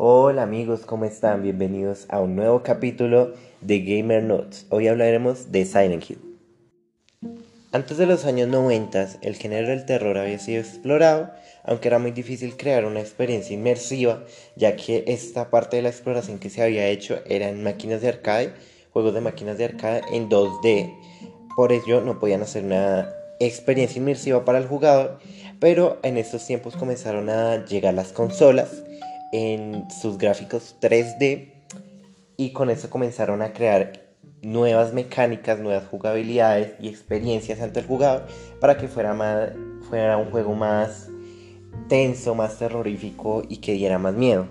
Hola amigos, ¿cómo están? Bienvenidos a un nuevo capítulo de Gamer Notes. Hoy hablaremos de Silent Hill. Antes de los años 90, el género del terror había sido explorado, aunque era muy difícil crear una experiencia inmersiva, ya que esta parte de la exploración que se había hecho era en máquinas de arcade, juegos de máquinas de arcade en 2D. Por ello no podían hacer una experiencia inmersiva para el jugador, pero en estos tiempos comenzaron a llegar las consolas en sus gráficos 3D y con eso comenzaron a crear nuevas mecánicas, nuevas jugabilidades y experiencias ante el jugador para que fuera, más, fuera un juego más tenso, más terrorífico y que diera más miedo.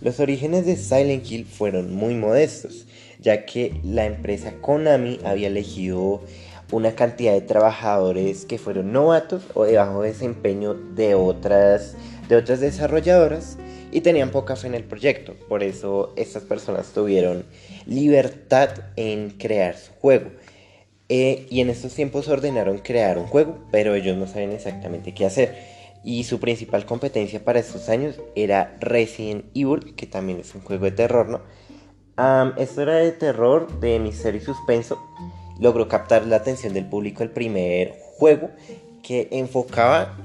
Los orígenes de Silent Hill fueron muy modestos, ya que la empresa Konami había elegido una cantidad de trabajadores que fueron novatos o de bajo desempeño de otras, de otras desarrolladoras y tenían poca fe en el proyecto. Por eso estas personas tuvieron libertad en crear su juego. Eh, y en estos tiempos ordenaron crear un juego, pero ellos no saben exactamente qué hacer. Y su principal competencia para estos años era Resident Evil, que también es un juego de terror, ¿no? esto era de terror, de misterio y suspenso. Logró captar la atención del público el primer juego que enfocaba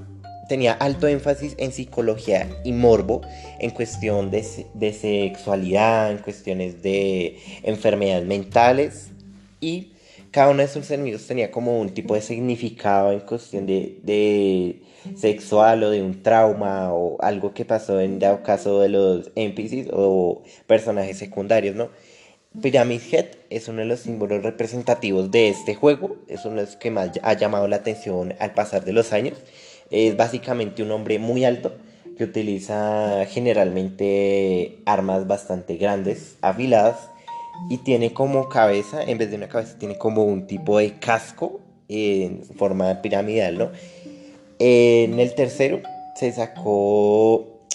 tenía alto énfasis en psicología y morbo, en cuestión de, sexualidad, en cuestiones de enfermedades mentales y cada uno de sus enemigos tenía como un tipo de significado en cuestión de, sexual o de un trauma o algo que pasó en dado caso de los NPCs o personajes secundarios, ¿no? Pyramid Head es uno de los símbolos representativos de este juego, es uno de los que más ha llamado la atención al pasar de los años es básicamente un hombre muy alto que utiliza generalmente armas bastante grandes, afiladas, y tiene como cabeza, en vez de una cabeza, tiene como un tipo de casco en forma piramidal, ¿no? En el tercero se sacó,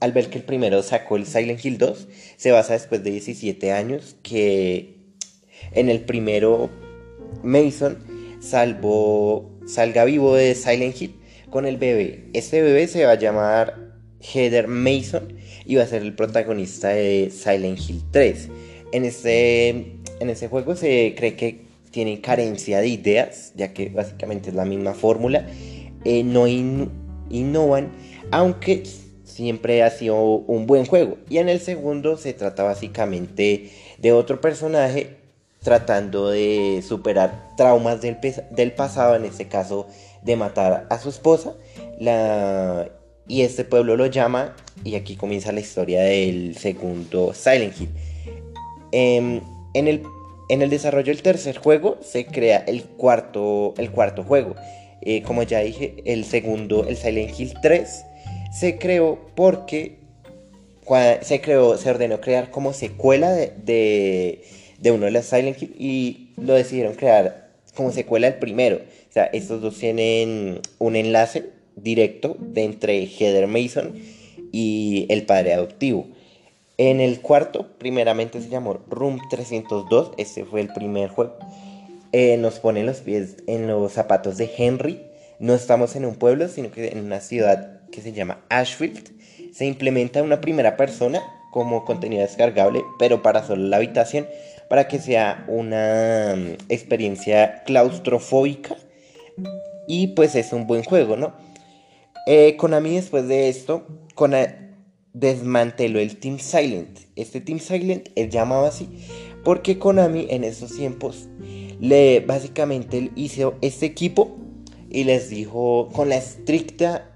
al ver que el primero sacó el Silent Hill 2, se basa después de 17 años que en el primero Mason salvo, salga vivo de Silent Hill con el bebé. Este bebé se va a llamar Heather Mason y va a ser el protagonista de Silent Hill 3. En este, en este juego se cree que tiene carencia de ideas, ya que básicamente es la misma fórmula. Eh, no innovan, aunque siempre ha sido un buen juego. Y en el segundo se trata básicamente de otro personaje tratando de superar traumas del, del pasado, en este caso de matar a su esposa. La, y este pueblo lo llama, y aquí comienza la historia del segundo Silent Hill. Em, en, el, en, el, desarrollo del tercer juego se crea el cuarto, el cuarto juego. Eh, como ya dije, el segundo, el Silent Hill 3, se creó porque se creó, se ordenó crear como secuela de, de, de uno de los Silent Hill y lo decidieron crear como secuela del primero. O sea, estos dos tienen un enlace directo de entre Heather Mason y el padre adoptivo. En el cuarto, primeramente se llamó Room 302, este fue el primer juego. Eh, nos ponen los pies en los zapatos de Henry. No estamos en un pueblo, sino que en una ciudad que se llama Ashfield. Se implementa una primera persona como contenido descargable, pero para solo la habitación para que sea una mm, experiencia claustrofóbica y pues es un buen juego, ¿no? Eh, Konami después de esto desmanteló el Team Silent. Este Team Silent es llamado así porque Konami en esos tiempos le básicamente hizo este equipo y les dijo con la estricta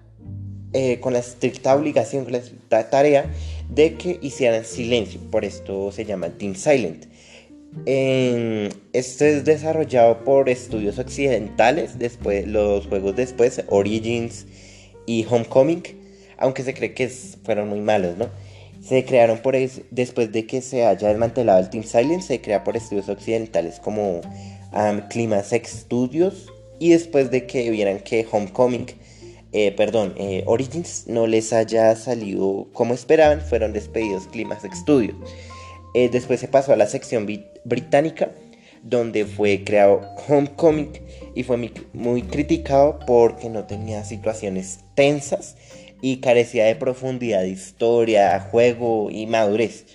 eh, con la estricta obligación, con la estricta tarea de que hicieran silencio. Por esto se llama Team Silent. Esto es desarrollado por estudios occidentales, después, los juegos después, Origins y Homecoming, aunque se cree que fueron muy malos, ¿no? Se crearon por después de que se haya desmantelado el Team Silent, se crea por estudios occidentales como um, Climax Studios y después de que vieran que Homecoming, eh, perdón, eh, Origins no les haya salido como esperaban, fueron despedidos Climax Studios. Eh, después se pasó a la sección británica, donde fue creado Homecoming y fue muy, criticado porque no tenía situaciones tensas y carecía de profundidad de historia, juego y madurez.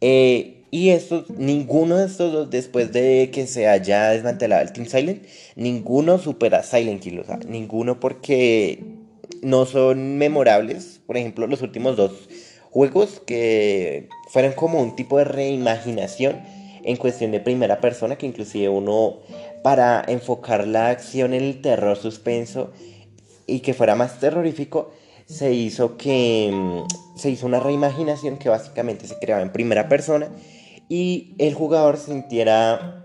Eh, y estos, ninguno de estos dos, después de que se haya desmantelado el Team Silent, ninguno supera Silent Hill. O sea, ninguno porque no son memorables. Por ejemplo, los últimos dos juegos que fueron como un tipo de reimaginación en cuestión de primera persona, que inclusive uno para enfocar la acción en el terror suspenso y que fuera más terrorífico, se hizo que mm, se hizo una reimaginación que básicamente se creaba en primera persona y el jugador sintiera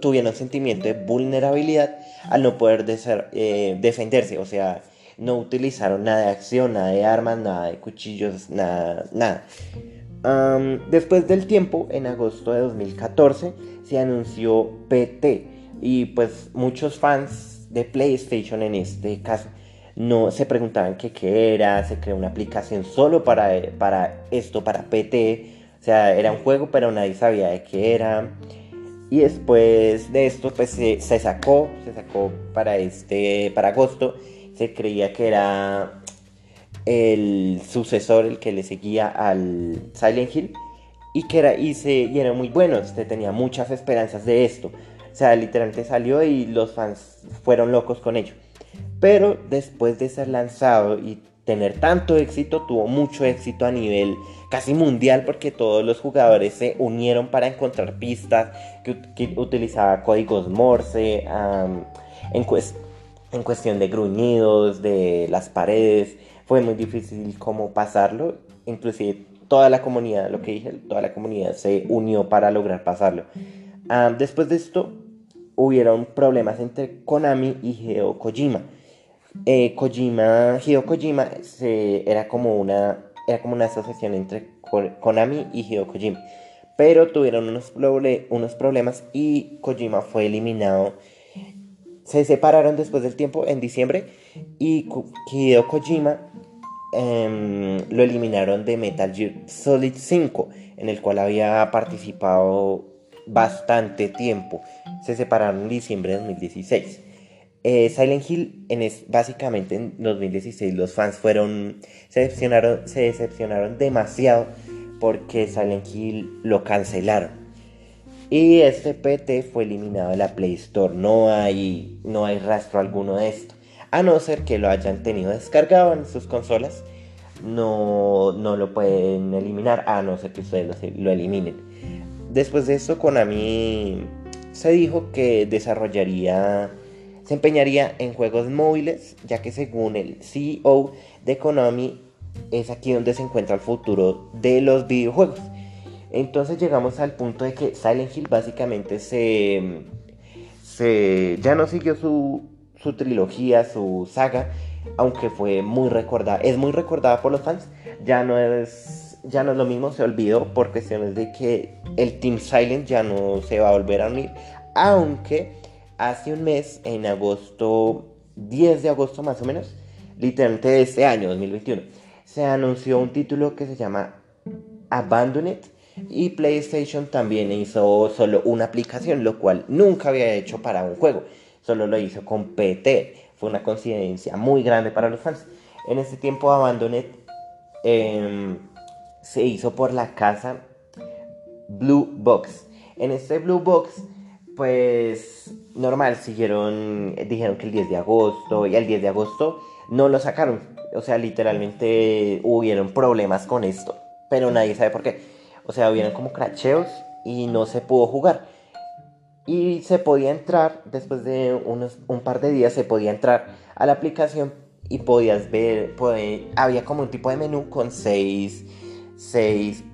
tuviera un sentimiento de vulnerabilidad al no poder eh, defenderse, o sea, no utilizaron nada de acción, nada de armas, nada de cuchillos, nada, nada. después del tiempo, en agosto de 2014, se anunció PT y pues muchos fans de PlayStation en este caso no se preguntaban qué, era, se creó una aplicación solo para, para esto, para PT, o sea, era un juego pero nadie sabía de qué era. Y después de esto pues se, se sacó, se sacó para este, para agosto se creía que era el sucesor, el que le seguía al Silent Hill, y que era, y, se, y era muy bueno, se tenía muchas esperanzas de esto. O sea, literalmente salió y los fans fueron locos con ello. Pero después de ser lanzado y tener tanto éxito, tuvo mucho éxito a nivel casi mundial porque todos los jugadores se unieron para encontrar pistas que, utilizaba códigos Morse, en, en cuestión de gruñidos, de las paredes, fue muy difícil como pasarlo, inclusive toda la comunidad, lo que dije, toda la comunidad se unió para lograr pasarlo. Ah, después de esto, hubieron problemas entre Konami y Hideo Kojima. Eh, Kojima, Hideo Kojima era, como una, era como una asociación entre Konami y Hideo Kojima. Pero tuvieron unos, unos problemas y Kojima fue eliminado se separaron después del tiempo en diciembre y Hideo Kojima em, lo eliminaron de Metal Gear Solid 5, en el cual había participado bastante tiempo. Se separaron en diciembre de 2016. Eh, Silent Hill, en es, básicamente en 2016, los fans fueron. Se decepcionaron, se decepcionaron demasiado porque Silent Hill lo cancelaron. Y este PT fue eliminado de la Play Store. No hay, no hay rastro alguno de esto. A no ser que lo hayan tenido descargado en sus consolas. No, no lo pueden eliminar. A no ser que ustedes lo, eliminen. Después de esto, Konami se dijo que desarrollaría. Se empeñaría en juegos móviles. Ya que según el CEO de Konami. Es aquí donde se encuentra el futuro de los videojuegos entonces llegamos al punto de que Silent Hill básicamente se, se ya no siguió su, su trilogía, su saga, aunque fue muy recordada, es muy recordada por los fans, ya no es, ya no es lo mismo, se olvidó por cuestiones de que el Team Silent ya no se va a volver a unir, aunque hace un mes, en agosto, 10 de agosto más o menos, literalmente de este año, 2021, se anunció un título que se llama Abandoned y PlayStation también hizo solo una aplicación, lo cual nunca había hecho para un juego. Solo lo hizo con PT. Fue una coincidencia muy grande para los fans. En ese tiempo Abandoned em, se hizo por la casa Blue Box. En este Blue Box, pues normal, siguieron, dijeron que el 10 de agosto y el 10 de agosto no lo sacaron. O sea, literalmente hubieron problemas con esto, pero nadie sabe por qué. O sea, hubieron como cracheos y no se pudo jugar. Y se podía entrar, después de unos, un par de días, se podía entrar a la aplicación y podías ver, había como un tipo de menú con seis, seis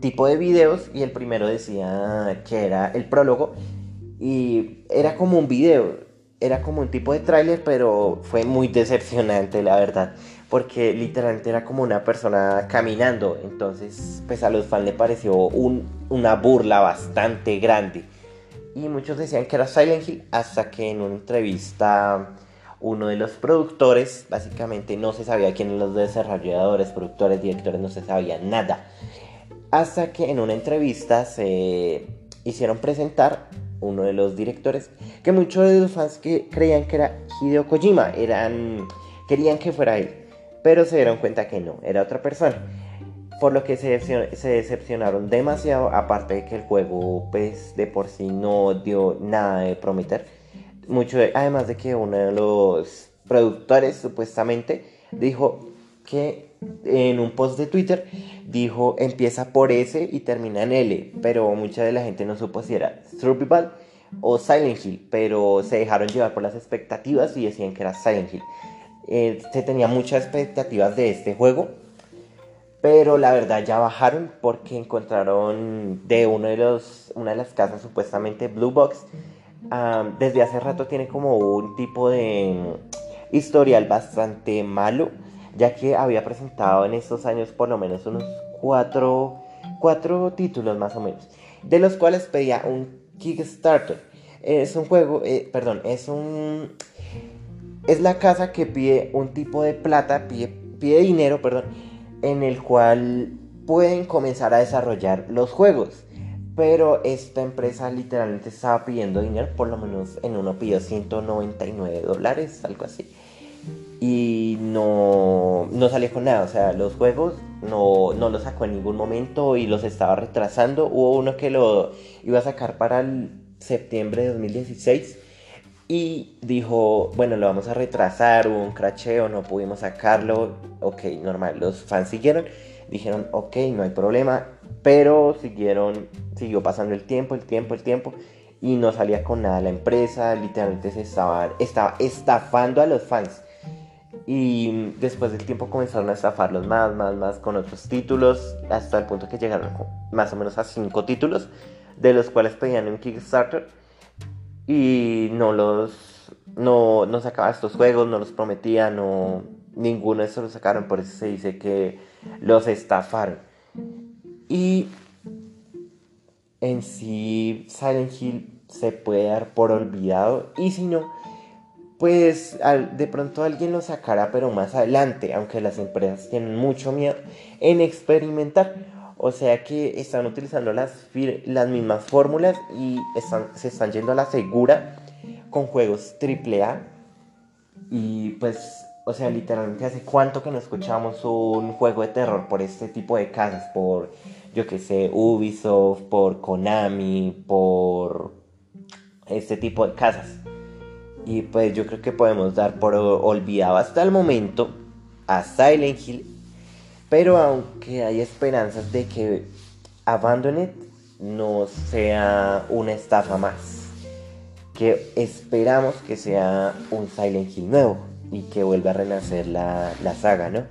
tipo de videos y el primero decía que era el prólogo y era como un video, era como un tipo de tráiler, pero fue muy decepcionante, la verdad porque literalmente era como una persona caminando. Entonces, pues a los fans le pareció una burla bastante grande. Y muchos decían que era Silent Hill hasta que en una entrevista uno de los productores, básicamente no se sabía quiénes los desarrolladores, productores, directores, no se sabía nada. Hasta que en una entrevista se hicieron presentar uno de los directores, que muchos de los fans que creían que era Hideo Kojima, eran, querían que fuera él pero se dieron cuenta que no, era otra persona. Por lo que se, decepcionaron demasiado, aparte de que el juego pues de por sí no dio nada de prometer. Mucho además de que uno de los productores supuestamente dijo que en un post de Twitter dijo empieza por S y termina en L, pero mucha de la gente no supo si era Survival o Silent Hill, pero se dejaron llevar por las expectativas y decían que era Silent Hill. Eh, se tenía muchas expectativas de este juego, pero la verdad ya bajaron porque encontraron de uno de los, una de las casas supuestamente Blue Box. desde hace rato tiene como un tipo de historial bastante malo, ya que había presentado en estos años por lo menos unos cuatro, cuatro títulos más o menos, de los cuales pedía un Kickstarter. Es un juego, eh, perdón, es un... Es la casa que pide un tipo de plata, pide, pide dinero, perdón, en el cual pueden comenzar a desarrollar los juegos. Pero esta empresa literalmente estaba pidiendo dinero, por lo menos en uno pidió 199 dólares, algo así. Y no, no salió con nada, o sea, los juegos no, no los sacó en ningún momento y los estaba retrasando. Hubo uno que lo iba a sacar para el septiembre de 2016 y dijo, bueno, lo vamos a retrasar, hubo un cracheo, no pudimos sacarlo, ok, normal, los fans siguieron, dijeron, ok, no hay problema, pero siguieron, siguió pasando el tiempo, el tiempo, el tiempo, y no salía con nada la empresa, literalmente se estaba, estaba estafando a los fans. Y después del tiempo comenzaron a estafarlos más, más, más con otros títulos, hasta el punto que llegaron más o menos a cinco títulos, de los cuales pedían un Kickstarter y no los no, no sacaba estos juegos, no los prometía, no ninguno de estos los sacaron, por eso se dice que los estafaron. Y en sí Silent Hill se puede dar por olvidado y si no, pues de pronto alguien lo sacará pero más adelante, aunque las empresas tienen mucho miedo en experimentar o sea que están utilizando las, las mismas fórmulas y están, se están yendo a la segura con juegos AAA. Y pues, o sea, literalmente hace cuánto que no escuchamos un juego de terror por este tipo de casas, por, yo que sé, Ubisoft, por Konami, por este tipo de casas. Y pues yo creo que podemos dar por olvidado hasta el momento a Silent Hill pero aunque hay esperanzas de que Abandoned no sea una estafa más, que esperamos que sea un Silent Hill nuevo y que vuelva a renacer la, la saga, ¿no?